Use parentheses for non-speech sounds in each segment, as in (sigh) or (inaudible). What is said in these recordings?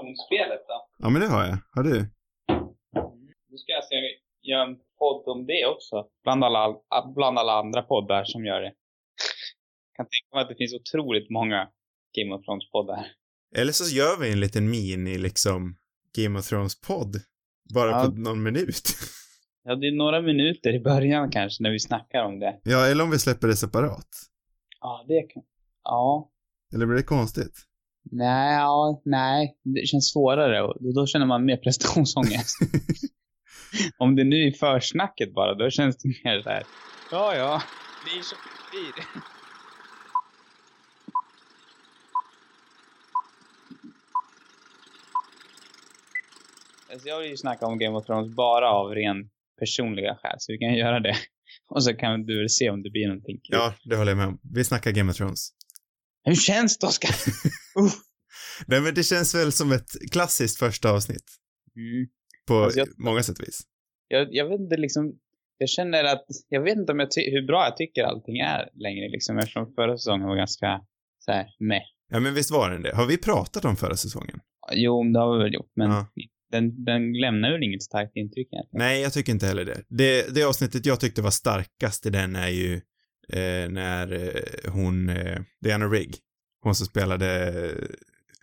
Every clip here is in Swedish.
Thrones-spelet då? Ja, men det har jag. Har du? Nu ska jag se, göra en podd om det också. Bland alla, bland alla andra poddar som gör det. Jag kan tänka mig att det finns otroligt många Game of Thrones-poddar. Eller så gör vi en liten mini, liksom, Game of Thrones-podd. Bara Ja. på någon minut. (laughs) Ja, det är några minuter i början kanske när vi snackar om det. ja, eller om vi släpper det separat. Ja, det kan... Ja. Eller blir det konstigt? Nej, ja, nej. Det känns svårare och då känner man mer prestationsångest. (laughs) om det nu är försnacket bara, då känns det mer så här. Ja, ja. Det är så blir. Alltså jag vill ju snacka om Game of Thrones bara av ren personliga skäl, så vi kan göra det. Och så kan du väl se om det blir någonting kul. Ja, det håller jag med om. Vi snackar Game of Thrones. Hur känns det, Oskar? (laughs) uh. Nej, men det känns väl som ett klassiskt första avsnitt. mm. På Alltså, jag- många sätt och vis. jag, jag vet inte liksom, jag känner att, jag vet inte om jag hur bra jag tycker allting är längre liksom, eftersom förra säsongen var ganska så här med. Ja, men visst var den det? Har vi pratat om förra säsongen? Jo, det har vi väl gjort, men Ja. den, den lämnar väl inget starkt intryck egentligen. Nej, jag tycker inte heller det. Det, det avsnittet jag tyckte var starkast i den är ju när eh, hon, eh, Diana Rigg, hon som spelade eh,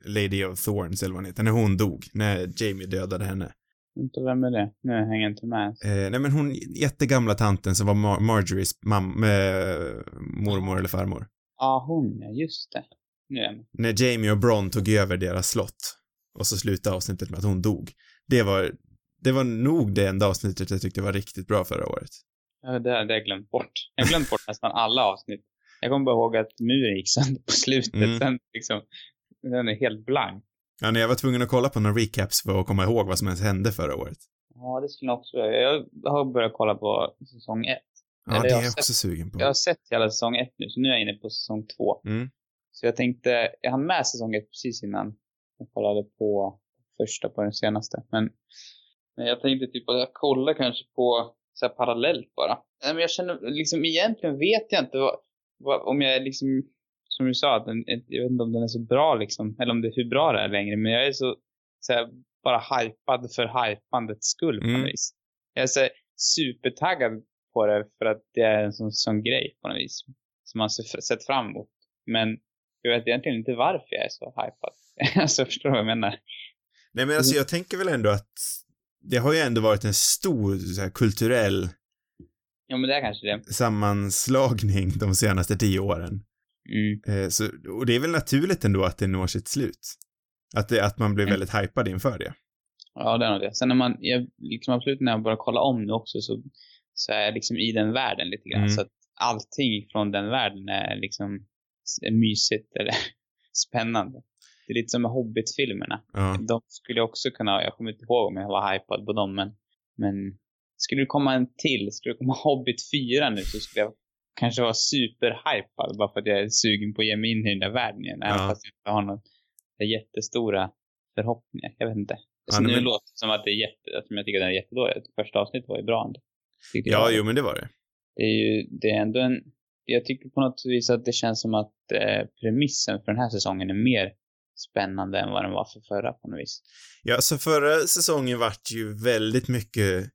Lady of Thorns eller vad hon heter, när hon dog, när Jamie dödade henne. Inte vem är det? Nu hänger jag inte med. Eh, nej men hon jättegamla tanten som var Mar- Marjories mam- eh, mormor eller farmor. Ja, hon ja, just det. Nu är jag med. När Jamie och Bron tog över deras slott och så slutade avsnittet med att hon dog. Det var, det var nog det enda avsnittet jag tyckte var riktigt bra förra året. Ja, det hade jag glömt bort. Jag har glömt bort (laughs) nästan alla avsnitt. Jag kommer bara ihåg att muren gick sönder på slutet. Mm. Sen liksom, den är helt blank. Ja, när jag var tvungen att kolla på några recaps för att komma ihåg vad som ens hände förra året. Ja, det skulle jag också göra. Jag har börjat kolla på säsong ett. Ja, Eller det jag är har jag sett- också sugen på. Jag har sett hela säsong ett nu, så nu är jag inne på säsong två. Mm. Så jag tänkte, jag hann med säsong ett precis innan jag kollade på första på den senaste. Men, men jag tänkte typ att jag kollar kanske på så här parallellt bara. Nej, men jag känner liksom egentligen vet jag inte vad, vad om jag är liksom, som du sa, den, jag vet inte om den är så bra liksom, eller om det är hur bra det är längre, men jag är så, så här, bara hypad för hypandets skull på Mm. något vis. Jag är så här, supertaggad på det för att det är en sån, sån grej på något vis. Som man sett fram emot. Men jag vet egentligen inte varför jag är så hypad. (laughs) alltså förstår du vad jag menar? Nej, men alltså jag tänker väl ändå att det har ju ändå varit en stor så här, kulturell Ja men det är kanske det. sammanslagning de senaste tio åren. Mm. Eh, så, och det är väl naturligt ändå att det når sitt slut. Att, det, att man blir Mm. väldigt hypad inför det. Ja det är nog det. Sen när man, jag, liksom absolut när jag börjar kolla om nu också så, så är jag liksom i den världen lite grann. Mm. Så att allting från den världen är liksom s- mysigt eller (laughs) spännande. Det är lite som med Hobbit-filmerna. Ja. De skulle också kunna, jag kommer inte ihåg om jag var hypad på dem, men, men skulle det komma en till, skulle det komma (laughs) Hobbit 4 nu så skulle jag kanske vara superhypad bara för att jag är sugen på att ge mig in i den där världen igen. Även Ja. fast jag inte har några jättestora förhoppningar. Jag vet inte. Så nej, nu men- låter det som att det är jätte, att jag tycker den är jättedålig. Första avsnittet var ju bra ändå. Ja, jo, men det var det. Det är ju, det är ändå en, jag tycker på något vis att det känns som att eh, premissen för den här säsongen är mer spännande än vad den var för förra på något vis. Ja, så förra säsongen vart ju väldigt mycket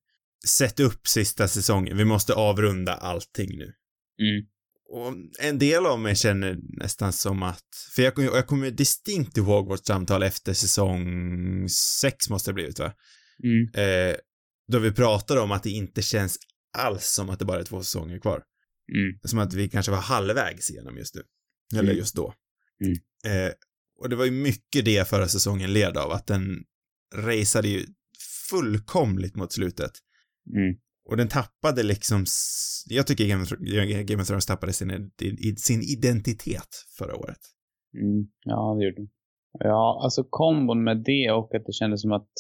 sätt upp sista säsongen. Vi måste avrunda allting nu. Mm. Och en del av mig känner nästan som att, för jag, jag kommer distinkt ihåg vårt samtal efter säsong sex måste det blivit va? Mm. Eh, då vi pratade om att det inte känns alls som att det bara är två säsonger kvar. Mm. Som att vi kanske var halvvägs igenom just nu. Eller Mm. just då. Mm. Eh, och det var ju mycket det förra säsongen led av, att den raceade ju fullkomligt mot slutet. Mm. Och den tappade liksom, jag tycker Game of, Thro- Game of Thrones tappade sin, sin identitet förra året. Mm. Ja, det gjorde den. Ja, alltså kombon med det och att det kändes som att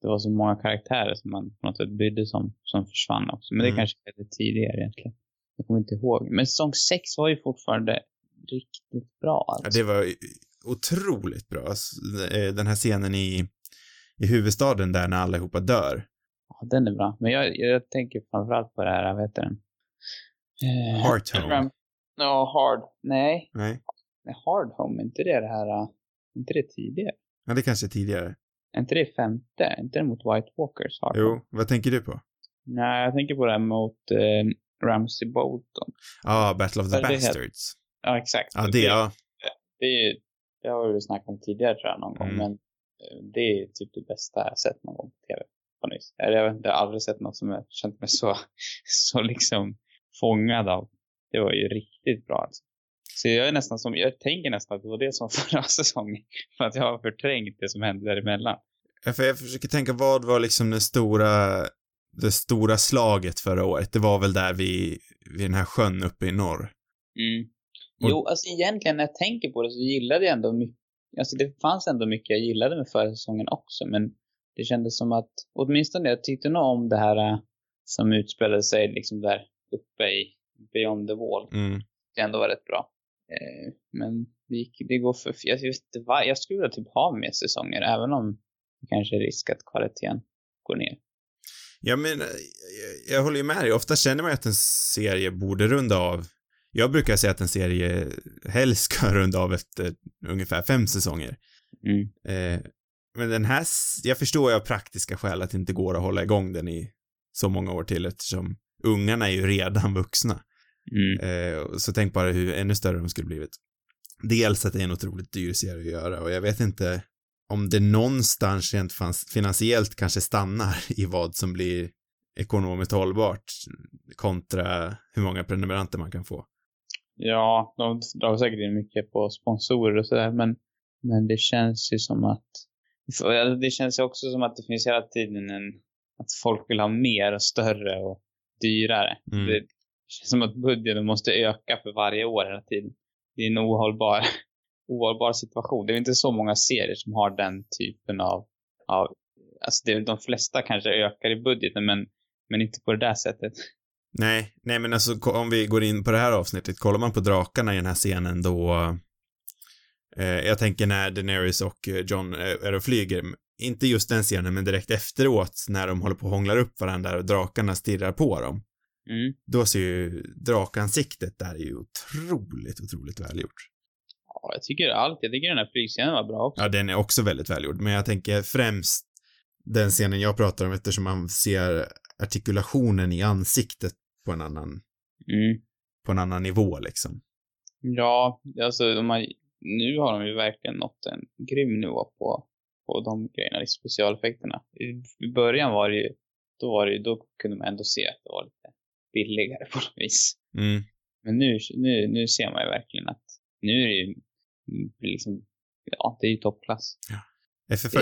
det var så många karaktärer som man på något sätt brydde sig om som försvann också. Men det Mm. kanske skedde tidigare egentligen. Jag kommer inte ihåg. Men säsong 6 var ju fortfarande riktigt bra Ja, alltså. det var otroligt bra. Eh, Den här scenen i, i huvudstaden där när allihopa dör. Ja, den är bra. Men jag, jag tänker framförallt på det här, vad heter den? Eh, Heart Home. Ja, Hard. Nej, Nej, nej, Hard Home, inte det det här, inte det tidigare? ja, det kanske är tidigare. Är inte det femte? Inte det mot White Walkers? Har Jo, vad tänker du på? Nej, jag tänker på det här mot eh, Ramsey Bolton. Ja, ah, Battle of the det helt- Bastards. Ja, exakt. Ja, det, ja. det, är det har vi snackat om tidigare tror jag någon gång, Mm. men eh, det är typ det bästa jag sett någon gång på tv. på. Eller Jag vet jag har aldrig sett något som jag känt mig så, (laughs) så liksom fångad av. Det var ju riktigt bra alltså. Så jag är nästan som, jag tänker nästan att det var det som (laughs) förra säsongen. För att jag har förträngt det som hände däremellan. Ja, för jag försöker tänka, vad var liksom den stora, det stora slaget förra året? Det var väl där vid, vid den här sjön uppe i norr? Mm. Och- Jo, alltså egentligen när jag tänker på det så gillade jag ändå mycket, alltså det fanns ändå mycket jag gillade med förra säsongen också, men det kändes som att, åtminstone jag tyckte nog om det här äh, som utspelade sig liksom där uppe i Beyond the Wall. Mm. Det ändå var rätt bra. Eh, men det, gick, det går för, jag vet vad, jag skulle vilja typ ha mer säsonger, även om det kanske är risk att kvaliteten går ner. Ja, men eh, jag, jag håller ju med dig. Ofta känner man ju att en serie borde runda av. Jag brukar säga att en serie helst ska (laughs) runda av efter ungefär fem säsonger. Mm. Eh, men den här, jag förstår ju av praktiska skäl att det inte går att hålla igång den i så många år till eftersom ungarna är ju redan (laughs) vuxna. Mm. Eh, så tänk bara hur ännu större de skulle blivit. Dels att det är en otroligt dyr serie att göra och jag vet inte om det någonstans rent finansiellt kanske stannar (laughs) i vad som blir ekonomiskt hållbart kontra hur många prenumeranter man kan få. Ja, de drar säkert in mycket på sponsorer och sådär, men, men det känns ju som att för- det känns ju också som att det finns hela tiden en att folk vill ha mer och större och dyrare. Mm. Det känns som att budgeten måste öka för varje år hela tiden. Det är en ohållbar, (laughs) ohållbar situation. Det är inte så många serier som har den typen av, av alltså det, de flesta kanske ökar i budgeten, men, men inte på det där sättet. Nej, nej men alltså om vi går in på det här avsnittet, kollar man på drakarna i den här scenen då eh, jag tänker när Daenerys och eh, John eh, är och flyger, inte just den scenen men direkt efteråt när de håller på och hånglar upp varandra och drakarna stirrar på dem. Mm. Då ser ju drakansiktet där är ju otroligt, otroligt välgjort. Ja, jag tycker allt. Jag tycker den här flygscenen var bra också. Ja, den är också väldigt välgjord, men jag tänker främst den scenen jag pratar om eftersom man ser artikulationen i ansiktet på en annan, Mm. på en annan nivå liksom. Ja, alltså de har, nu har de ju verkligen nått en grym nivå på, på de grejerna, i specialeffekterna. I, I början var det ju, då var det ju, då kunde man ändå se att det var lite billigare (laughs) på något vis. Mm. Men nu, nu, nu ser man ju verkligen att nu är det ju mm, liksom, ja, det är ju toppklass. Eh, För Det-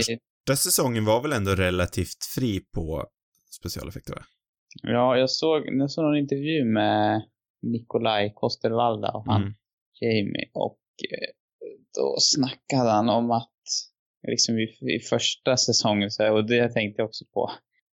första säsongen var väl ändå relativt fri på specialeffekter va? Ja, jag såg, jag såg någon intervju med Nikolaj Kostervalda och han Mm. Jamie och eh, då snackade han om att liksom i, i första säsongen så och det tänkte jag också på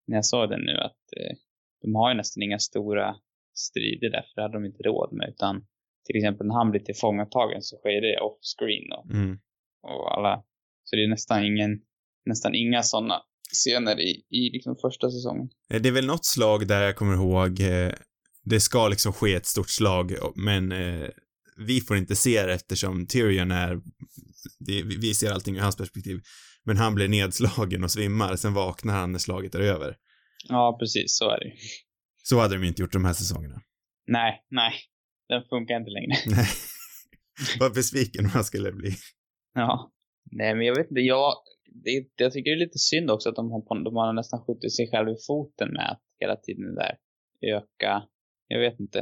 när jag såg den nu att eh, de har ju nästan inga stora strider där för det hade de inte råd med utan till exempel när han blir tillfångatagen så sker det off screen och, Mm. och alla så det är nästan ingen nästan inga sådana scener i, i liksom första säsongen. Eh, Det är väl något slag där jag kommer ihåg, eh, det ska liksom ske ett stort slag, men eh, vi får inte se det eftersom Tyrion är, det, vi- ser allting ur hans perspektiv, men han blir nedslagen och svimmar, sen vaknar han när slaget är över. Ja, precis så är det. Så hade de inte gjort de här säsongerna. Nej, nej. Den funkar inte längre. Nej. (laughs) Vad besviken man skulle bli. Ja. Nej, men jag vet inte. Jag, det, jag tycker det är lite synd också att de har, de har nästan skjutit sig själva i foten med att hela tiden där öka. Jag vet inte.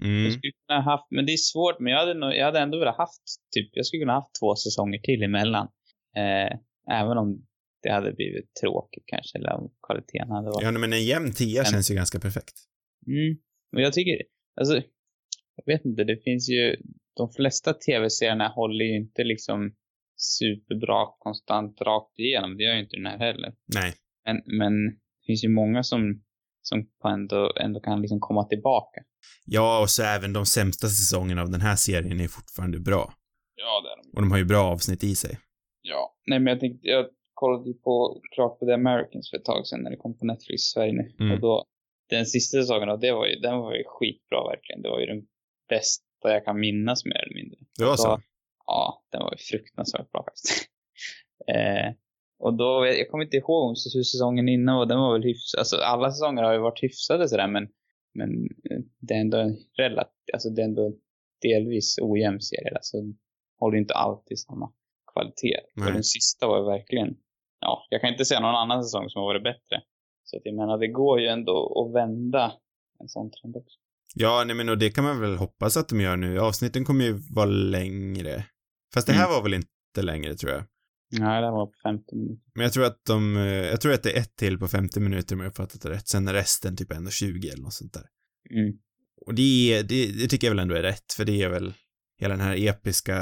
Jag Mm. skulle kunna ha haft, men det är svårt, men jag hade, nog, jag hade ändå velat haft, typ, jag skulle kunna haft två säsonger till emellan. Eh, även om det hade blivit tråkigt kanske, eller om kvaliteten hade varit Ja, men en jämn tia Men- känns ju ganska perfekt. Mm. Men jag tycker, alltså, jag vet inte, det finns ju, de flesta tv-serierna håller ju inte liksom superbra konstant rakt igenom. Det gör ju inte den här heller. Nej. Men, men det finns ju många som, som ändå, ändå kan liksom komma tillbaka. Ja, och så även de sämsta säsongerna av den här serien är fortfarande bra. Ja, det är de. Och de har ju bra avsnitt i sig. Ja. Nej, men jag tänkte, jag kollade ju på klart på The Americans för ett tag sedan när det kom på Netflix i Sverige nu. Mm. Och då, den sista säsongen, och det var ju, den var ju skitbra verkligen. Det var ju den bästa jag kan minnas mer eller mindre. Det var Så- så? Ja, den var ju fruktansvärt bra faktiskt. (laughs) eh, och då, jag kommer inte ihåg hur säsongen innan var, den var väl hyfsad, alltså alla säsonger har ju varit hyfsade sådär men, men eh, det är ändå relativt, alltså det är ändå delvis ojämn serie, alltså håller inte alltid samma kvalitet. Och den sista var ju verkligen, ja, jag kan inte säga någon annan säsong som har varit bättre. Så att jag menar, det går ju ändå att vända en sån trend också. Ja, nej men och det kan man väl hoppas att de gör nu. Avsnitten kommer ju vara längre. Fast det här mm. var väl inte längre tror jag. Nej, det var på 50 minuter. Men jag tror att de, eh, jag tror att det är ett till på 50 minuter om jag har fattat det rätt. Sen är resten typ ändå 20 eller något sånt där. Mm. Och det, det, det tycker jag väl ändå är rätt, för det är väl hela den här episka,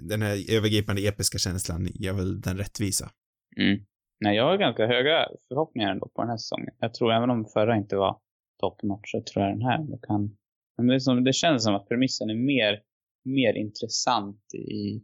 den här övergripande episka känslan gör väl den rättvisa. Mm. Nej, jag har ganska höga förhoppningar ändå på den här säsongen. Jag tror även om förra inte var top notch så tror jag den här kan... Men det, som, det känns som att premissen är mer, mer intressant i,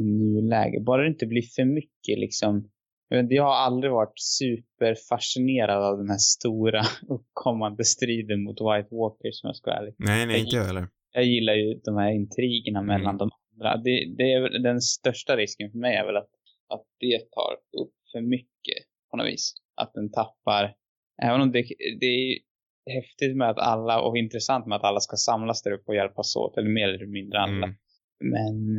i nuläge. Bara det inte blir för mycket liksom. Jag har aldrig varit superfascinerad av den här stora (laughs) uppkommande striden mot White Walkers som jag ska ärlig. Nej, nej, inte jag heller. Jag gillar ju de här intrigerna mellan mm. de andra. Det, det är den största risken för mig är väl att, att det tar upp för mycket på något vis. Att den tappar, även om det, det är häftigt med att alla, och intressant med att alla ska samlas där uppe och hjälpas åt, eller mer eller mindre alla. Mm. Men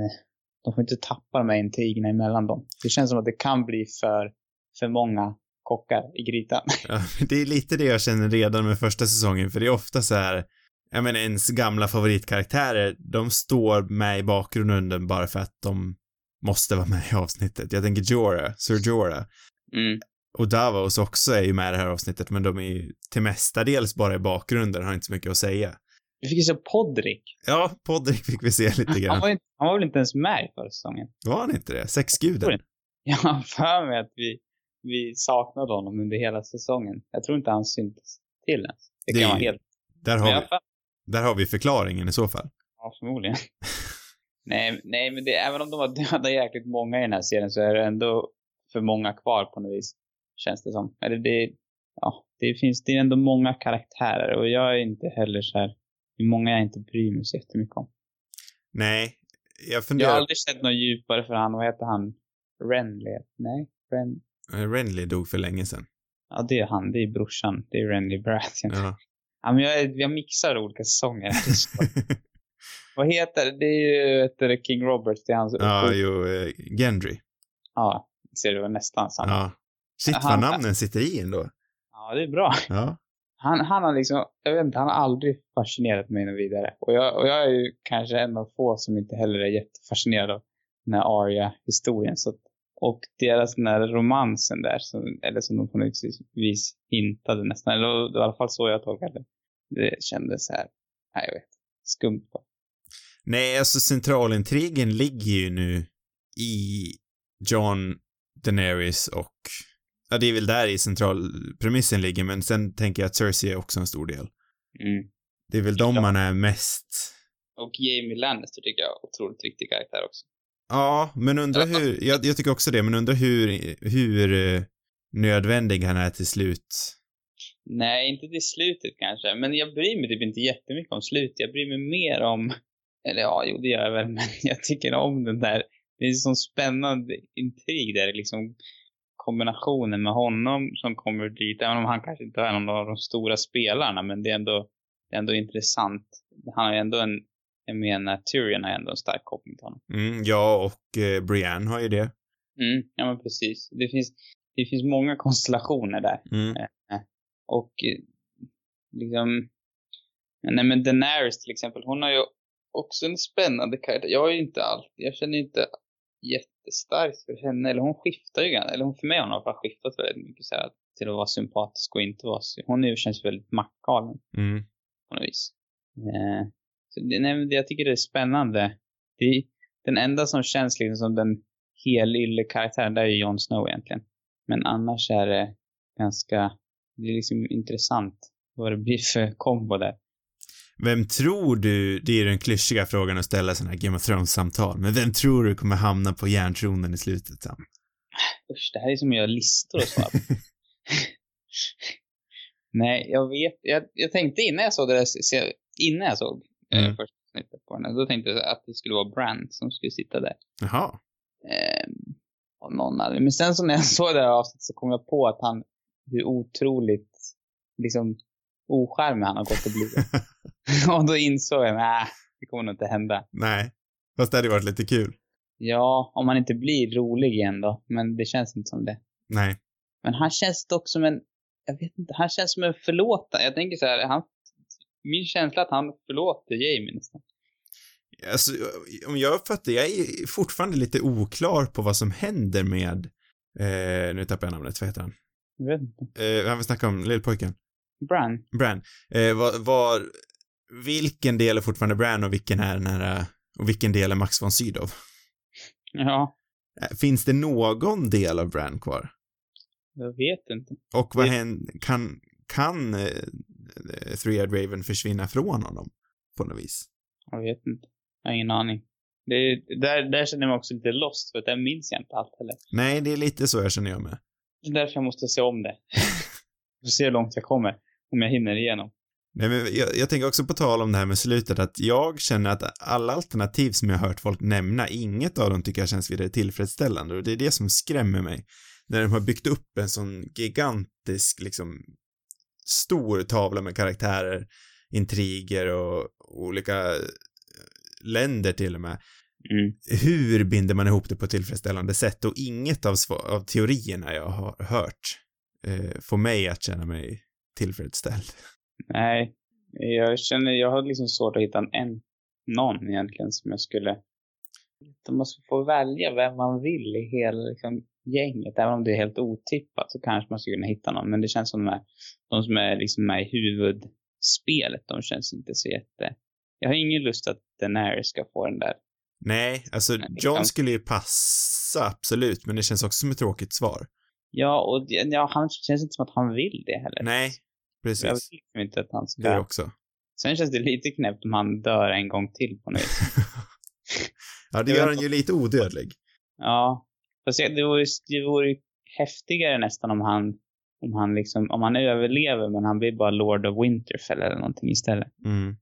de får inte tappa de här intrigerna emellan dem. Det känns som att det kan bli för, för många kockar i grytan. (laughs) Ja, det är lite det jag känner redan med första säsongen, för det är ofta så här, jag menar ens gamla favoritkaraktärer, de står med i bakgrunden bara för att de måste vara med i avsnittet. Jag tänker Jorah, Sir Jorah. Mm. Och Davos också är ju med i det här avsnittet, men de är ju till mestadels bara i bakgrunden, har inte så mycket att säga. Vi fick ju se Podrick. Ja, Podrick fick vi se (laughs) lite grann. Han var, inte, han var väl inte ens med i förra säsongen? Var han inte det? Sexguden? Jag har för mig att vi, vi saknade honom under hela säsongen. Jag tror inte han syntes till ens. Det, det kan vara helt... Där har, vi, där har vi förklaringen i så fall. Ja, förmodligen. (laughs) nej, nej, men det, även om de har dödat jäkligt många i den här serien så är det ändå för många kvar på något vis. Känns det som. Eller det, ja, det finns, det är ändå många karaktärer och jag är inte heller så här, det är många jag inte bryr mig så jättemycket om. Nej, jag funderar... Jag har aldrig sett något djupare för han, vad heter han? Renly? Nej, Ren... Eh, Renly dog för länge sedan. Ja, det är han, det är brorsan, det är Renly Baratheon. Ja. (laughs) ja men jag, jag mixar olika säsonger. (laughs) vad heter det? är ju heter King Robert, det är hans... Ja, jo, uh, Gendry. Ja, ser du nästan samma. Ja. Shit vad namnen sitter i ändå. Ja, det är bra. Ja. Han, han har liksom, jag vet inte, han har aldrig fascinerat mig något vidare. Och jag, och jag är ju kanske en av få som inte heller är jättefascinerad av den här Arya-historien. Så, och deras den här romansen där, som, eller som de på något vis hintade nästan, eller det var i alla fall så jag tolkade det. Det kändes så här, nej jag vet, skumt. På. Nej, alltså centralintrigen ligger ju nu i John Daenerys och Ja, det är väl där i centralpremissen ligger, men sen tänker jag att Cersei är också en stor del. Mm. Det är väl de man är mest... Och Jamie Lannister tycker jag är otroligt viktig karaktär också. Ja, men undrar hur, jag, jag, tycker också det, men undrar hur, hur uh, nödvändig han är till slut. Nej, inte till slutet kanske, men jag bryr mig typ inte jättemycket om slutet. Jag bryr mig mer om, eller ja, jo det gör jag väl, (laughs) men jag tycker om den där, det är en sån spännande intrig där liksom kombinationen med honom som kommer dit, även om han kanske inte är någon av de stora spelarna, men det är ändå, det är ändå intressant. Han har ju ändå en, jag menar, Tyrion har ändå en stark koppling till honom. Mm, ja, och eh, Brienne har ju det. Mm, ja men precis. Det finns, det finns många konstellationer där. Mm. Eh, eh och eh, liksom, nej men Daenerys till exempel, hon har ju också en spännande karaktär. Jag har ju inte alltid, jag känner inte jättestarkt för henne. Eller hon skiftar ju eller hon för mig har hon fall skiftat väldigt mycket så här, till att vara sympatisk och inte vara Hon är, känns väldigt maktgalen. Mm. På något vis. Eh, så det, nej, jag tycker det är spännande. Det är, den enda som känns liksom som den helylle karaktären, det är ju Jon Snow egentligen. Men annars är det ganska, det är liksom intressant vad det blir för kombo där. Vem tror du, det är den klyschiga frågan att ställa sådana här Game of Thrones-samtal, men vem tror du kommer hamna på järntronen i slutet, Sam? Usch, det här är som att göra listor och så. (laughs) Nej, jag vet, jag, jag, tänkte innan jag såg det där, innan jag såg eh, mm. eh, första snittet på den, då tänkte jag att det skulle vara Brand som skulle sitta där. Jaha. Eh, någon aldrig. Men sen så när jag (laughs) såg det här avsnittet så kom jag på att han, hur otroligt, liksom, ocharmig han har gått och blivit. (laughs) (laughs) och då insåg jag, nej, det kommer nog inte hända. Nej. Fast det hade varit lite kul. Ja, om han inte blir rolig igen då. Men det känns inte som det. Nej. Men han känns dock som en, jag vet inte, han känns som en förlåtare. Jag tänker så här, han, min känsla är att han förlåter Jamie nästan. Alltså, om jag uppfattar, jag är fortfarande lite oklar på vad som händer med, eh, nu tappar jag namnet, vad heter han? Jag vet inte. Eh, han vi snackar om, lillpojken. Bran. Bran. Eh, var, var, vilken del är fortfarande Bran och vilken är den här, och vilken del är Max von Sydow? Ja, Eh, Finns det någon del av Bran kvar? jag vet inte. Och vad händer, kan, kan eh, Three-Eyed Raven försvinna från honom? På något vis? Jag vet inte. Jag har ingen aning. Det, är- där, där känner jag mig också lite lost, för där minns jag inte allt heller. Nej, det är lite så jag känner jag med. Det är därför jag måste se om det. (laughs) Får se hur långt jag kommer. Om jag hinner igenom. Nej, men jag, jag tänker också på tal om det här med slutet att jag känner att alla alternativ som jag har hört folk nämna, inget av dem tycker jag känns vidare tillfredsställande och det är det som skrämmer mig. När de har byggt upp en sån gigantisk, liksom, stor tavla med karaktärer, intriger och olika eh, länder till och med. Mm. Hur binder man ihop det på ett tillfredsställande sätt? Och inget av, av teorierna jag har hört eh, får mig att känna mig tillfredsställd. Nej, jag känner, jag har liksom svårt att hitta en, någon egentligen som jag skulle... De måste få välja vem man vill i hela liksom, gänget. Även om det är helt otippat så kanske man skulle kunna hitta någon. Men det känns som de, här, de som är liksom med i huvudspelet, de känns inte så jätte... Jag har ingen lust att Daenerys ska få den där. Nej, alltså John skulle ju passa, absolut, men det känns också som ett tråkigt svar. Ja, och ja, han känns inte som att han vill det heller. Nej, Jag precis. vill liksom inte att han ska... Det också. Sen känns det lite knäppt om han dör en gång till på något vis. (laughs) ja, det Jag gör han ju lite odödlig. Ja. Fast jag- det vore, det vore häftigare nästan om han, om han liksom, om han överlever men han blir bara Lord of Winterfell eller någonting istället. Mm.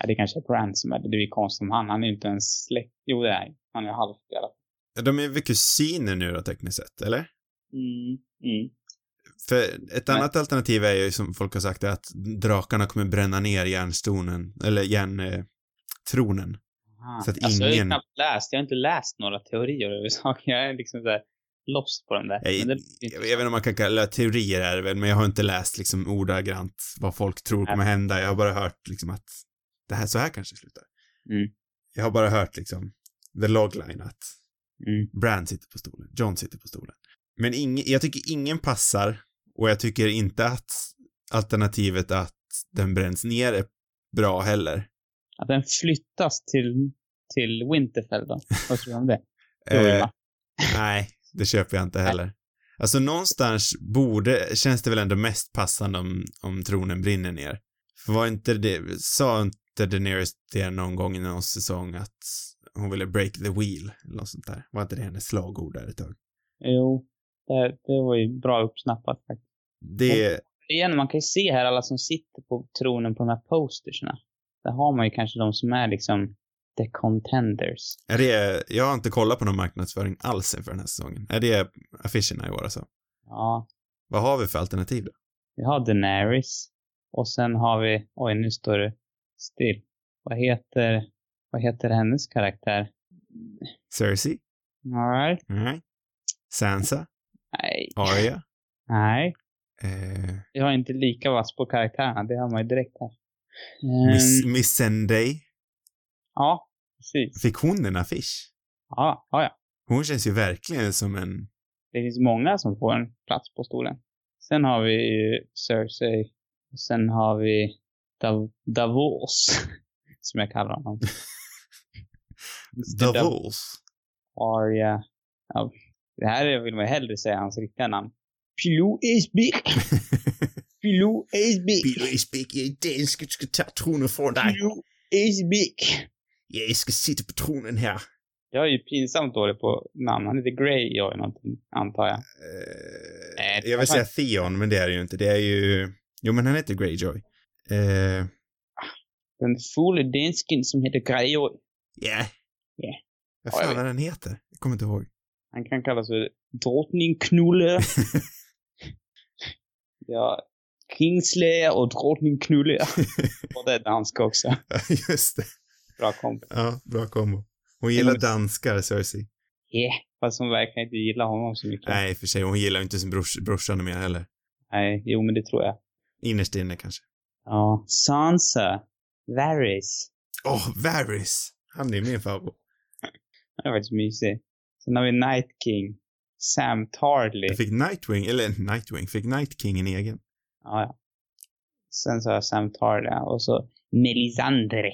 Ja, det kanske är Bran som är det. Det blir konstigt om han, han är ju inte ens släkt. Jo, det är han. Är halvt i alla fall. De är väl kusiner nu då, tekniskt sett, eller? Mm, mm. För ett Nej. annat alternativ är ju som folk har sagt att drakarna kommer bränna ner järnstonen, eller järntronen. Eh. Så att alltså, jag har ingen- knappt läst, jag har inte läst några teorier överhuvudtaget. (laughs) Jag är liksom såhär lost på dem där. Jag, det, jag vet inte om man kan kalla teorier är det väl, men jag har inte läst liksom ordagrant vad folk tror kommer hända. Jag har bara hört liksom att det här, så här kanske slutar. Mm. Jag har bara hört liksom the logline att mm. Brand sitter på stolen, John sitter på stolen. Men ing, jag tycker ingen passar och jag tycker inte att alternativet att den bränns ner är bra heller. Att den flyttas till, till Winterfell då? Vad tror du om det? (laughs) Eh, nej, det köper jag inte heller. Alltså någonstans borde, känns det väl ändå mest passande om, om tronen brinner ner. För var inte det, sa inte Daenerys det någon gång i någon säsong att hon ville break the wheel eller något sånt där? Var inte det hennes slagord där ett tag? Jo, det, det var ju bra uppsnappat faktiskt. Det, Igen, man kan ju se här alla som sitter på tronen på de här postersna. Där har man ju kanske de som är liksom the contenders. är det, jag har inte kollat på någon marknadsföring alls inför den här säsongen. Är det affischerna i år alltså? Ja, Vad har vi för alternativ då? vi har Daenerys. Och sen har vi, oj nu står det still. Vad heter, vad heter hennes karaktär? Cersei? Alright. Nej. Sansa? Nej, Arya? nej. Eh, Jag har inte lika vass på karaktärerna, det har man ju direkt här. Miss, Ehm, Miss Sunday? ja, precis. Fick hon en affisch? Ja, ja, ja. Hon känns ju verkligen som en... Det finns många som får en plats på stolen. Sen har vi ju Cersei. Sen har vi Dav Davos. (laughs) Som jag kallar honom. (laughs) Davos. Arya. Ja, det här vill man ju hellre säga hans riktiga namn. Pilou is big. (laughs) Pilou is big. Isbæk, jeg er dansk, jeg skal tage tronen fra dig. Pilou is big. Jeg skal sitte på tronen her. Jag är ju pinsamt dålig på namn. Han heter Grey jag någonting, antar jag. Eh, Nej, jag vill säga Theon, men det är det ju inte. Det är ju... Jo, men han heter Greyjoy. Eh, Den fule dansken som heter Greyjoy. Ja. Ja. Vad Ja, jag fan är den heter? Jag kommer inte ihåg. Han kan kallas för drottning Knulle. (laughs) ja, Kingslayer och drottning Knulle. (laughs) och det är danska också. (laughs) Just det. Bra kombo. Ja, bra kombo. Hon gillar danskar, Cersei. Yeah, fast hon verkar inte gilla honom så mycket. Nej, för sig. Hon gillar inte sin brors, brorsan mer heller. Nej, jo men det tror jag. Innerst inne kanske. Ja, Sansa. Varys. Åh, oh, Varys! Han är min favorit. Han är faktiskt mysig. Sen har vi Night King. Sam Tarly. Jag fick Nightwing, eller Nightwing, fick Night King en egen. Ja, ja. Sen så har jag Sam Tarly och så Melisandre.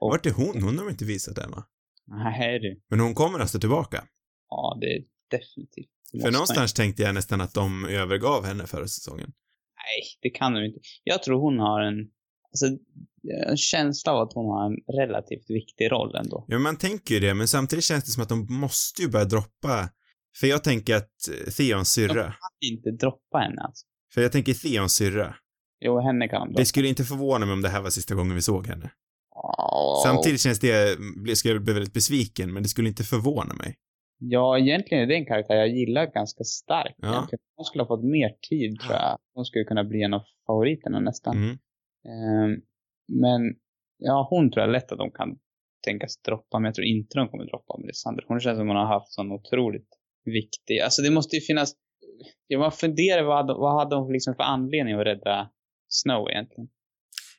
Och... Vart är hon? Hon har de inte visat än va? Nej du. Men hon kommer alltså tillbaka? Ja, det är definitivt. Det För någonstans man... tänkte jag nästan att de övergav henne förra säsongen. Nej, det kan de inte. Jag tror hon har en, alltså, en känsla av att hon har en relativt viktig roll ändå. Ja, man tänker ju det, men samtidigt känns det som att de måste ju börja droppa för jag tänker att eh, Theons syrra... De kan inte droppa henne alltså. För jag tänker Theons syrra. Jo, henne kan de droppa. Det skulle inte förvåna mig om det här var sista gången vi såg henne. Oh. Samtidigt känns det, jag skulle bli väldigt besviken, men det skulle inte förvåna mig. Ja, egentligen är det en karaktär jag gillar ganska starkt. Ja. Hon skulle ha fått mer tid, tror jag. Hon skulle kunna bli en av favoriterna nästan. Mm. Um, men, ja, hon tror jag lätt att de kan tänkas droppa, men jag tror inte de kommer droppa Melisandre. Hon känns som hon har haft sån otroligt viktig, alltså det måste ju finnas, jag bara funderar vad, vad hade hon liksom för anledning att rädda Snow egentligen?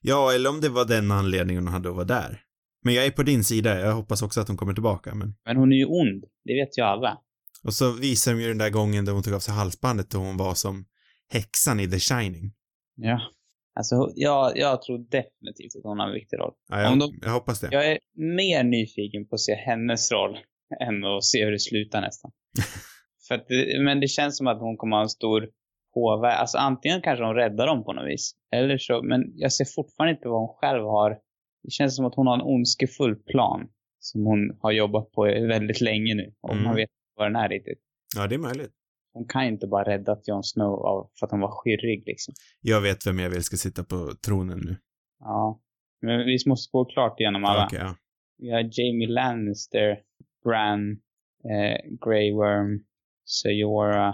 Ja, eller om det var den anledningen hon hade att vara där. Men jag är på din sida, jag hoppas också att hon kommer tillbaka, men... Men hon är ju ond, det vet ju alla. Och så visar de ju den där gången då hon tog av sig halsbandet och hon var som häxan i The Shining. Ja. Alltså, jag, jag tror definitivt att hon har en viktig roll. Ja, jag, de, jag hoppas det. Jag är mer nyfiken på att se hennes roll än att se hur det slutar nästan. (laughs) För att, men det känns som att hon kommer ha en stor påverkan. Alltså antingen kanske hon räddar dem på något vis. Eller så, men jag ser fortfarande inte vad hon själv har. Det känns som att hon har en ondskefull plan. Som hon har jobbat på väldigt länge nu. Och mm. man vet vad den är riktigt. Ja, det är möjligt. Hon kan inte bara rädda Jon Snow av, för att han var skyrrig liksom. Jag vet vem jag vill ska sitta på tronen nu. Ja. Men vi måste gå klart igenom alla. Okay, ja. Vi har Jamie Lannister, Bran, eh, Grey Worm, Sayora,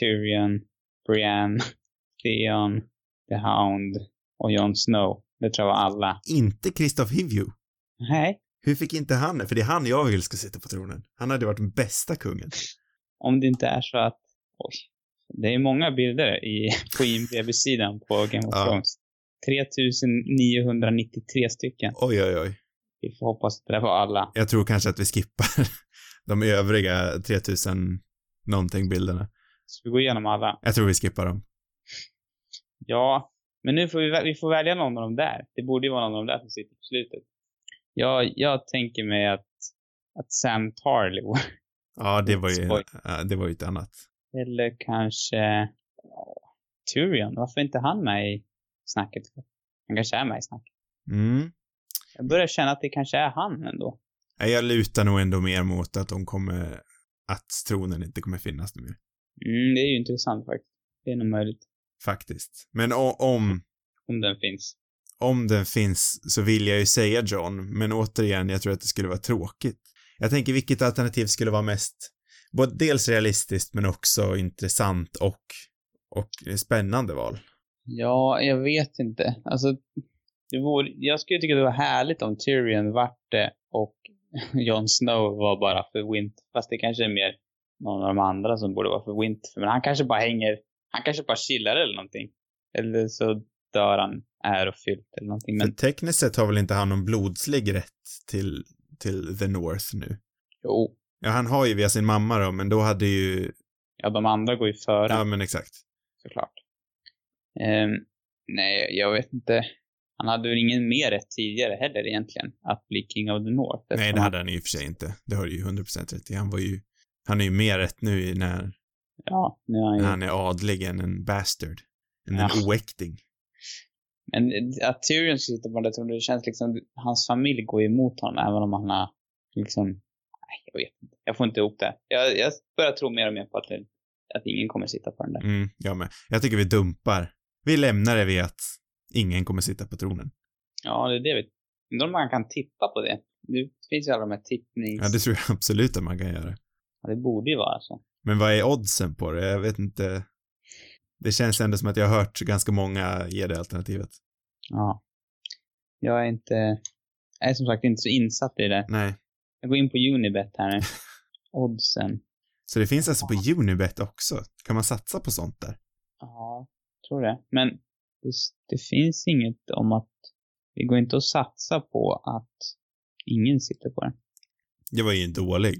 Tyrion, Brienne, (laughs) Theon, The Hound och Jon Snow. Det tror jag var alla. Inte Kristoff Hivju? Nej. Hur fick inte han det? För det är han jag vill ska sitta på tronen. Han hade varit den bästa kungen. Om det inte är så att. Det är många bilder i, (laughs) på IMDB-sidan på Game of ja. Thrones. 3993 stycken. Oj, oj, oj. Vi får hoppas att det var alla. Jag tror kanske att vi skippar (laughs) de övriga 3000 någonting bilderna. Ska vi gå igenom alla? Jag tror vi skippar dem. Ja, men nu får vi, vi får välja någon av dem där. Det borde ju vara någon av dem där som sitter på slutet. Jag, jag tänker mig att, att Sam var... Ja, det (laughs) var ju, det var ju ett annat. Eller kanske ja, Tyrion. Varför är inte han med i snacket? Han kanske är med i snacket. Mm. Jag börjar känna att det kanske är han ändå. Jag lutar nog ändå mer mot att de kommer, att tronen inte kommer finnas nu mer. Mm, det är ju intressant faktiskt. Det är nog möjligt. Faktiskt. Men om... Om den finns. Om den finns så vill jag ju säga John, men återigen, jag tror att det skulle vara tråkigt. Jag tänker vilket alternativ skulle vara mest, både dels realistiskt men också intressant och, och spännande val. Ja, jag vet inte. Alltså, det vore, jag skulle tycka det var härligt om Tyrion vart det och (laughs) Jon Snow var bara för Winter. Fast det kanske är mer någon av de andra som borde vara för Winter. Men han kanske bara hänger, han kanske bara chillar eller någonting. Eller så dör han ärofyllt eller någonting. Men... För tekniskt sett har väl inte han någon blodslig rätt till, till The North nu? Jo. Ja, han har ju via sin mamma då, men då hade ju... Ja, de andra går ju före. Ja, men exakt. Såklart. Um, nej, jag vet inte. Han hade väl ingen mer rätt tidigare heller egentligen, att bli King of the North. Nej, det hade han i och för sig inte. Det har du ju 100% rätt i. Han var ju, han är ju mer rätt nu när, ja, nu är han, ju... han är adlig än en bastard. Än ja. en oäkting. Men att Tyrion sitter på det det känns liksom, hans familj går emot honom även om han har liksom, jag vet inte. Jag får inte ihop det. Jag, jag börjar tro mer och mer på att, att ingen kommer sitta på den där. Mm, jag med. Jag tycker vi dumpar. Vi lämnar det vid att ingen kommer sitta på tronen. Ja, det är det vi... Undrar om man kan tippa på det. Det finns ju alla de här tippnings... Ja, det tror jag absolut att man kan göra. Ja, det borde ju vara så. Men vad är oddsen på det? Jag vet inte. Det känns ändå som att jag har hört ganska många ge det alternativet. Ja. Jag är inte, jag är som sagt inte så insatt i det. Nej. Jag går in på Unibet här nu. (laughs) Oddsen. Så det finns alltså på Unibet också? Kan man satsa på sånt där? Ja, tror det. Men det, det finns inget om att det går inte att satsa på att ingen sitter på det. Det var ju dålig.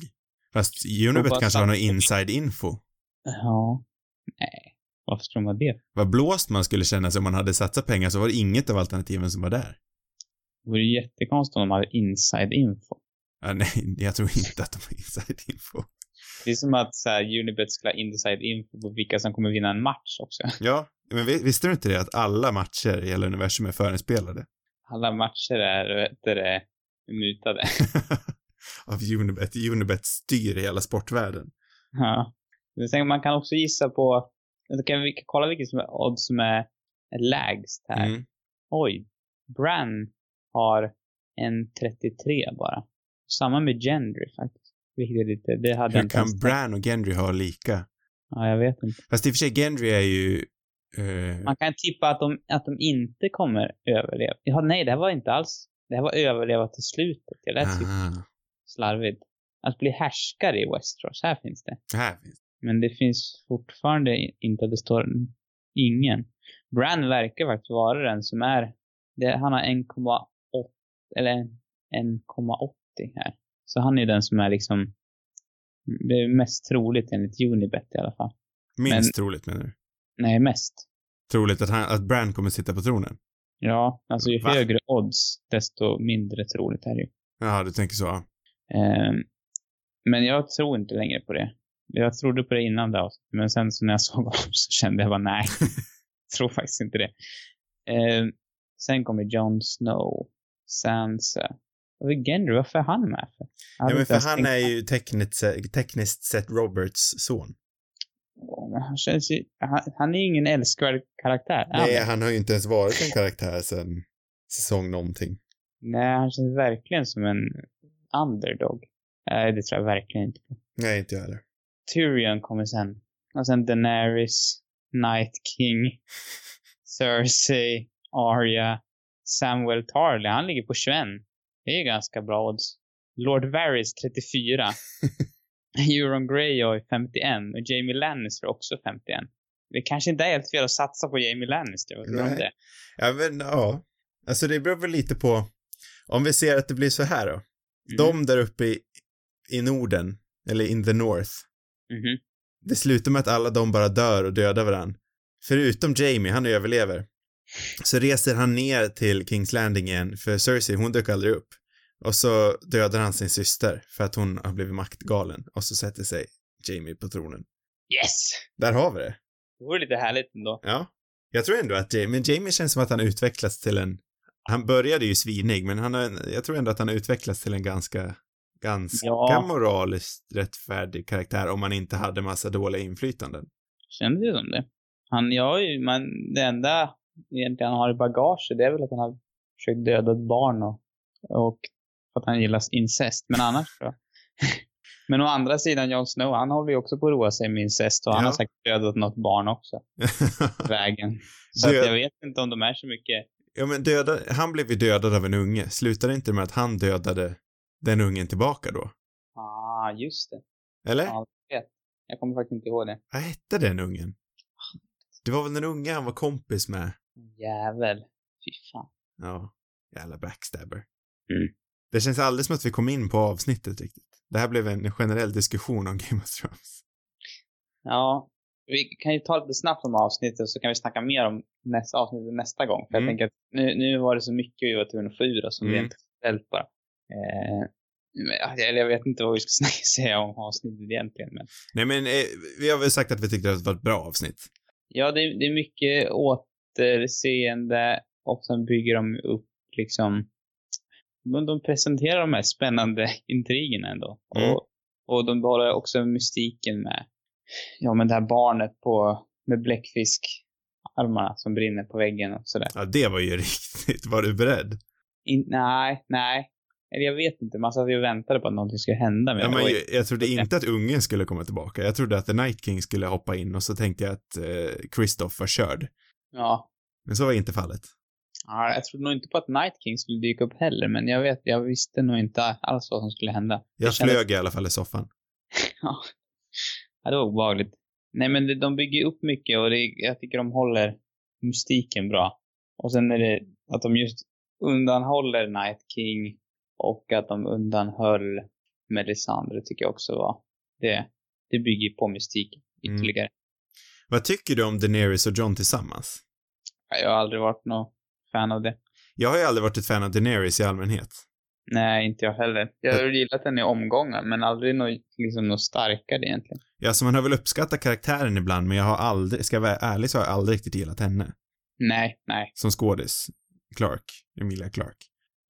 Fast Unibet kanske har någon satsa. inside info. Ja. Nej. Varför skulle man det? Vad blåst man skulle känna sig om man hade satsat pengar så var det inget av alternativen som var där. Det vore jättekonstigt om de hade inside info. Ja, nej, jag tror inte att de har inside info. Det är som att så här, Unibet skulle ha inside info på vilka som kommer vinna en match också. (laughs) Ja, men vi- visste du inte det att alla matcher i hela universum är förinspelade? Alla matcher är, vet du det, mutade. (laughs) Av Unibet. Unibet styr hela sportvärlden. Ja. Jag tänker, man kan också gissa på, kan vi kolla vilket som är odds som är lägst här. Mm. Oj. Bran har en 33 bara. Samma med Gendry faktiskt. Vilket är lite, det hade Hur kan tänkt. Bran och Gendry ha lika? Ja, jag vet inte. Fast i och för sig, Gendry är ju... eh, Man kan tippa att de, att de inte kommer överleva. Ja, nej, det här var inte alls, det här var överleva till slutet. Det lät aha, slarvigt. Att bli härskare i Westeros, här finns det. här finns Men det finns fortfarande inte, det står ingen. Bran verkar faktiskt vara den som är, det, han har 1,8, eller 1,80 här. Så han är den som är liksom, det är mest troligt enligt Unibet i alla fall. Minst Men- troligt menar du? Nej, mest. Troligt att, han, att Bran kommer sitta på tronen? Ja, alltså ju Va? högre odds, desto mindre troligt är det ju. Jaha, du tänker så. Ehm, men jag tror inte längre på det. Jag trodde på det innan det men sen så när jag (laughs) såg honom så kände jag bara nej. jag (laughs) tror faktiskt inte det. Ehm, sen kommer Jon Snow, Sansa. Gendry, varför är han med Ja, men för han är ju tekniskt, tekniskt sett Roberts son. Men Han, känns ju, han, han är ju ingen älskvärd karaktär. är Nej, han? han har ju inte ens varit en karaktär sen säsong någonting. Nej, han känns verkligen som en underdog. Nej, det tror jag verkligen inte på. Nej, inte jag heller. Tyrion kommer sen. Och sen Daenerys, Night King, (laughs) Cersei, Arya, Samuel Tarly. Han ligger på 21. Det är ju ganska bra odds. Lord Varys 34. (laughs) Euron Greyjoy 51 och Jamie Lannister också 51. Det kanske inte är helt fel att satsa på Jamie Lannister. Vad tror du om det? Ja, men ja. Alltså det beror väl lite på, om vi ser att det blir så här då. Mm. De där uppe i, i Norden, eller in the North, Mhm. det slutar med att alla de bara dör och dödar varandra. Förutom Jamie, han överlever. Så reser han ner till Kings Landing igen, för Cersei, hon dök aldrig upp. Och så dödar han sin syster för att hon har blivit maktgalen. Och så sätter sig Jamie på tronen. Yes! Där har vi det. Det vore lite härligt ändå. Ja. Jag tror ändå att Jamie, men Jamie känns som att han utvecklats till en, han började ju svinig, men han har, jag tror ändå att han har utvecklats till en ganska, ganska Ja. moraliskt rättfärdig karaktär om man inte hade massa dåliga inflytanden. Kändes det som det. Han, ja, ju- men det enda egentligen han har i bagage, det är väl att han har försökt döda ett barn och, och att han gillar incest. Men annars då? (laughs) men å andra sidan, Jon Snow, han håller ju också på att roa sig med incest och han Ja. har säkert dödat något barn också. (laughs) Vägen. Så Död- att jag vet inte om de är så mycket. ja men döda, han blev ju dödad av en unge. Slutade inte med att han dödade den ungen tillbaka då? Ah, just det. Eller? Ja, jag vet. Jag kommer faktiskt inte ihåg det. Vad hette den ungen? Det var väl den unge han var kompis med? Jävel. Fy fan. Ja, jävla backstabber. Mm. Det känns alldeles som att vi kom in på avsnittet riktigt. Det här blev en generell diskussion om Game of Thrones. Ja, vi kan ju ta lite snabbt om avsnittet så kan vi snacka mer om nästa avsnitt nästa gång. För Mm. jag tänker att nu, nu var det så mycket vi var tvungna att få ur oss som Mm. rent ställt bara. Eh, eller jag vet inte vad vi ska (laughs) säga om avsnittet egentligen. Men Nej men, eh, vi har väl sagt att vi tyckte att det var ett bra avsnitt. ja, det, det är mycket återseende och sen bygger de upp liksom de, de presenterar de här spännande (laughs) intrigerna ändå. Mm. Och, och de behåller också mystiken med, ja men det här barnet på, med bläckfiskarmarna som brinner på väggen och sådär. Ja, det var ju (laughs) riktigt. Var du beredd? In, nej, nej. eller jag vet inte, man satt ju och väntade på att någonting skulle hända med Ja, men jag, jag trodde (laughs) inte att ungen skulle komma tillbaka. Jag trodde att The Night King skulle hoppa in och så tänkte jag att eh, Kristoff var körd. Ja. Men så var inte fallet. ja. Jag trodde nog inte på att Night King skulle dyka upp heller, men jag vet, jag visste nog inte alls vad som skulle hända. Jag kändes- flög i alla fall i soffan. (laughs) Ja. ja, det var obehagligt. Nej, men det, de bygger upp mycket och det, jag tycker de håller mystiken bra. Och sen är det att de just undanhåller Night King och att de undanhöll Melisandre tycker jag också var. Det, det bygger på mystiken Mm. ytterligare. Vad tycker du om Daenerys och John tillsammans? Jag har aldrig varit någon fan av det. Jag har ju aldrig varit ett fan av Daenerys i allmänhet. Nej, inte jag heller. Jag har gillat henne i omgångar, men aldrig något, liksom, något starkare egentligen. Ja, så man har väl uppskattat karaktären ibland, men jag har aldrig, ska jag vara ärlig så har jag aldrig riktigt gillat henne. Nej, nej. Som skådis. Clark. Emilia Clark.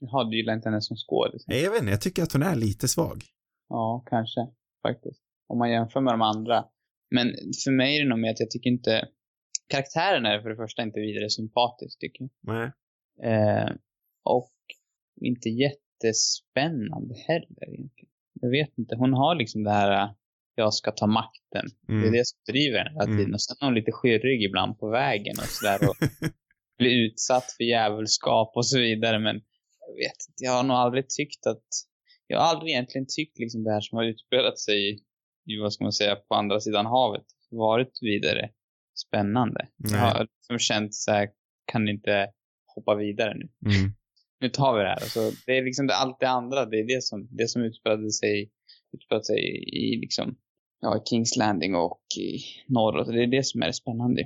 Jaha, du gillar inte henne som skådis? Nej, jag vet inte, jag tycker att hon är lite svag. Ja, kanske. Faktiskt. Om man jämför med de andra. Men för mig är det nog med att jag tycker inte... Karaktären är för det första inte vidare sympatisk, tycker jag. Nej. Eh, och inte jättespännande heller egentligen. Jag vet inte. Hon har liksom det här äh, jag ska ta makten. Det är Mm. det som driver henne hela Mm. tiden. Och sen är hon lite skyrrig ibland på vägen och sådär. Och (laughs) blir utsatt för djävulskap och så vidare. Men jag vet inte. Jag har nog aldrig tyckt att... Jag har aldrig egentligen tyckt liksom det här som har utspelat sig i vad ska man säga, på andra sidan havet varit vidare spännande. Jag Nej. har liksom känt så här, kan inte hoppa vidare nu Mm. (laughs) nu tar vi det här. Alltså, det är liksom det, allt det andra, det är det som, det som utspelade sig, utspelade sig i, liksom, ja, Kings Landing och i norr. Det är det som är det spännande.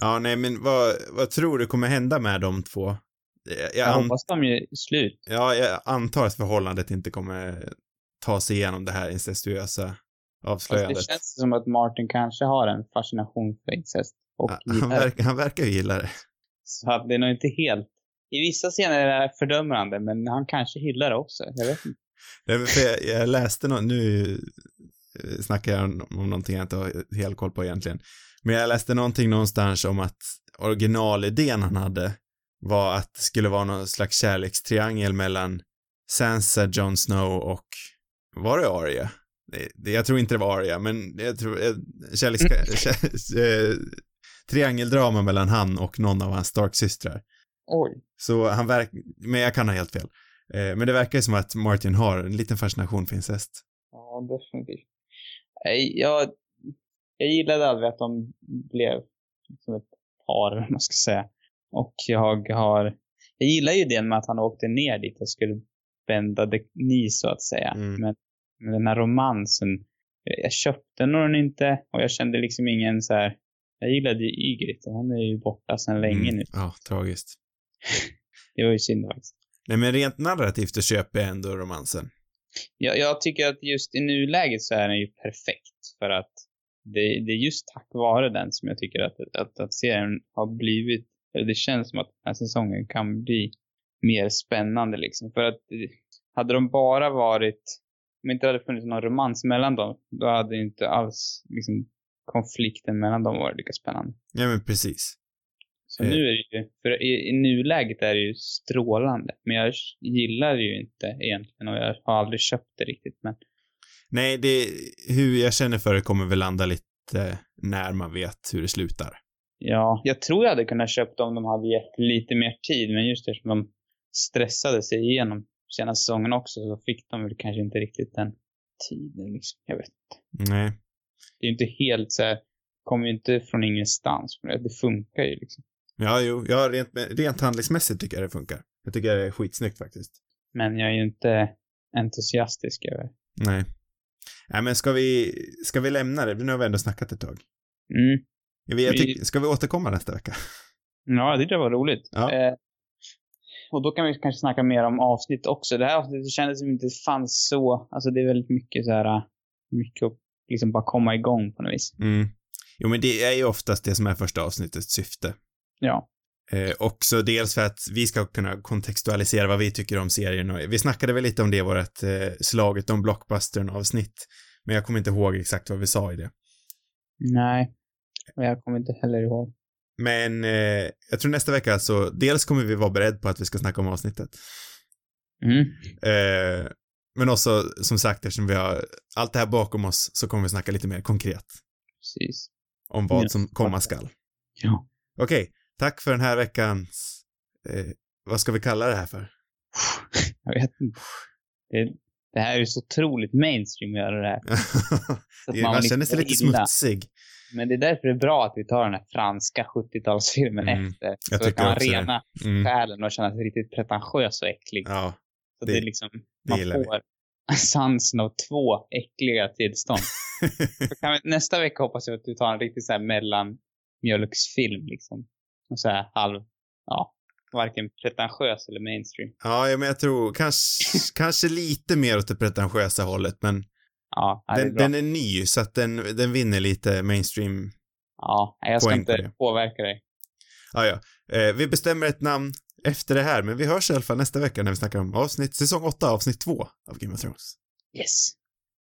Ja, nej, men vad, vad tror du kommer hända med de två? Jag, Jag, jag, hoppas de gör slut. ja, jag antar att förhållandet inte kommer ta sig igenom det här incestuösa Fast avslöjandet. det känns som att Martin kanske har en fascination för incest. Och Ja, han, verkar, han verkar ju gilla det. Så det är nog inte helt... I vissa scener är det fördömande, men han kanske gillar det också. Jag vet inte. (laughs) Jag, jag läste något, nu eh, snackar jag om, om någonting jag inte har helt koll på egentligen. Men jag läste någonting någonstans om att originalidén han hade var att det skulle vara någon slags kärlekstriangel mellan Sansa, Jon Snow och, var det Arya? Jag tror inte det var Arya, men jag tror, eh, kärleks... (laughs) kär, eh, triangeldrama mellan han och någon av hans Stark-systrar. Oj. Så han verkar, men jag kan ha helt fel. Eh, men det verkar som att Martin har en liten fascination för incest. Ja, definitivt. Jag, jag gillade aldrig att de blev som ett par, (laughs) vad man ska säga. Och jag har... Jag gillar ju det med att han åkte ner dit och skulle bända det ni så att säga. Mm. Men den här romansen, jag köpte nog den inte och jag kände liksom ingen så här... Jag gillade ju Ygritte, hon är ju borta sedan länge Mm. nu. Ja, tragiskt. (laughs) Det var ju synd faktiskt. Nej, men rent narrativt så köper jag ändå romansen. Jag, jag tycker att just i nuläget så är den ju perfekt. För att det, det är just tack vare den som jag tycker att, att, att serien har blivit, eller det känns som att den här säsongen kan bli mer spännande liksom. För att hade de bara varit, om inte det hade funnits någon romans mellan dem, då hade inte alls liksom konflikten mellan dem varit lika spännande. Ja, men precis. Så Eh. nu är det ju, för i, i nuläget är det ju strålande. Men jag gillar det ju inte egentligen och jag har aldrig köpt det riktigt. Men Nej, det, hur jag känner för det kommer väl landa lite när man vet hur det slutar. Ja, jag tror jag hade kunnat köpa om de hade gett lite mer tid, men just eftersom de stressade sig igenom senaste säsongen också så fick de väl kanske inte riktigt den tiden liksom. Jag vet inte. Nej. Det är inte helt så här, kommer ju inte från ingenstans. Men det funkar ju liksom. Ja, jo, ja, rent, rent handlingsmässigt tycker jag det funkar. Jag tycker det är skitsnyggt faktiskt. Men jag är ju inte entusiastisk över. Nej. Nej, men ska vi, ska vi lämna det? Nu har vi ändå snackat ett tag. Mm. Jag, jag tycker, ska vi återkomma nästa vecka? Ja, jag tyckte det var roligt. Ja. Eh, och då kan vi kanske snacka mer om avsnitt också. Det här avsnittet kändes som inte fanns så, alltså det är väldigt mycket så här, mycket att liksom bara komma igång på något vis. Mm. Jo, men det är ju oftast det som är första avsnittets syfte. Ja. Eh, också dels för att vi ska kunna kontextualisera vad vi tycker om serien och vi snackade väl lite om det i vårt eh, slaget om blockbustern avsnitt. Men jag kommer inte ihåg exakt vad vi sa i det. Nej. Och jag kommer inte heller ihåg. Men eh, jag tror nästa vecka så, dels kommer vi vara beredda på att vi ska snacka om avsnittet. Mm. Eh, men också, som sagt, eftersom vi har allt det här bakom oss så kommer vi snacka lite mer konkret Precis. om vad Ja, som komma skall. Ja. Okej, tack för den här veckans, eh, vad ska vi kalla det här för? (laughs) Jag vet inte. Det, det här är ju så otroligt mainstream att göra det här. (laughs) Så att man liksom känner sig lite illa. smutsig. Men det är därför det är bra att vi tar den här franska 70-talsfilmen Mm, efter. jag så kan man det. rena Mm, själen och känna sig riktigt pretentiös och äcklig. ja, så det- det är liksom, man gillar vi. får (laughs) sansen av två äckliga tillstånd. (laughs) Vi, nästa vecka hoppas jag att du tar en riktig så här mellanmjölksfilm liksom. Och så här halv, ja, varken pretentiös eller mainstream. ja, ja, men jag tror kanske, kanske lite mer åt det pretentiösa hållet, men Ja, det är den, den är ny, så att den, den vinner lite mainstream. ja, jag ska på inte påverka dig. Ja, ja. Eh, vi bestämmer ett namn efter det här, men vi hörs i alla fall nästa vecka när vi snackar om avsnitt, säsong 8, avsnitt 2 av Game of Thrones. Yes.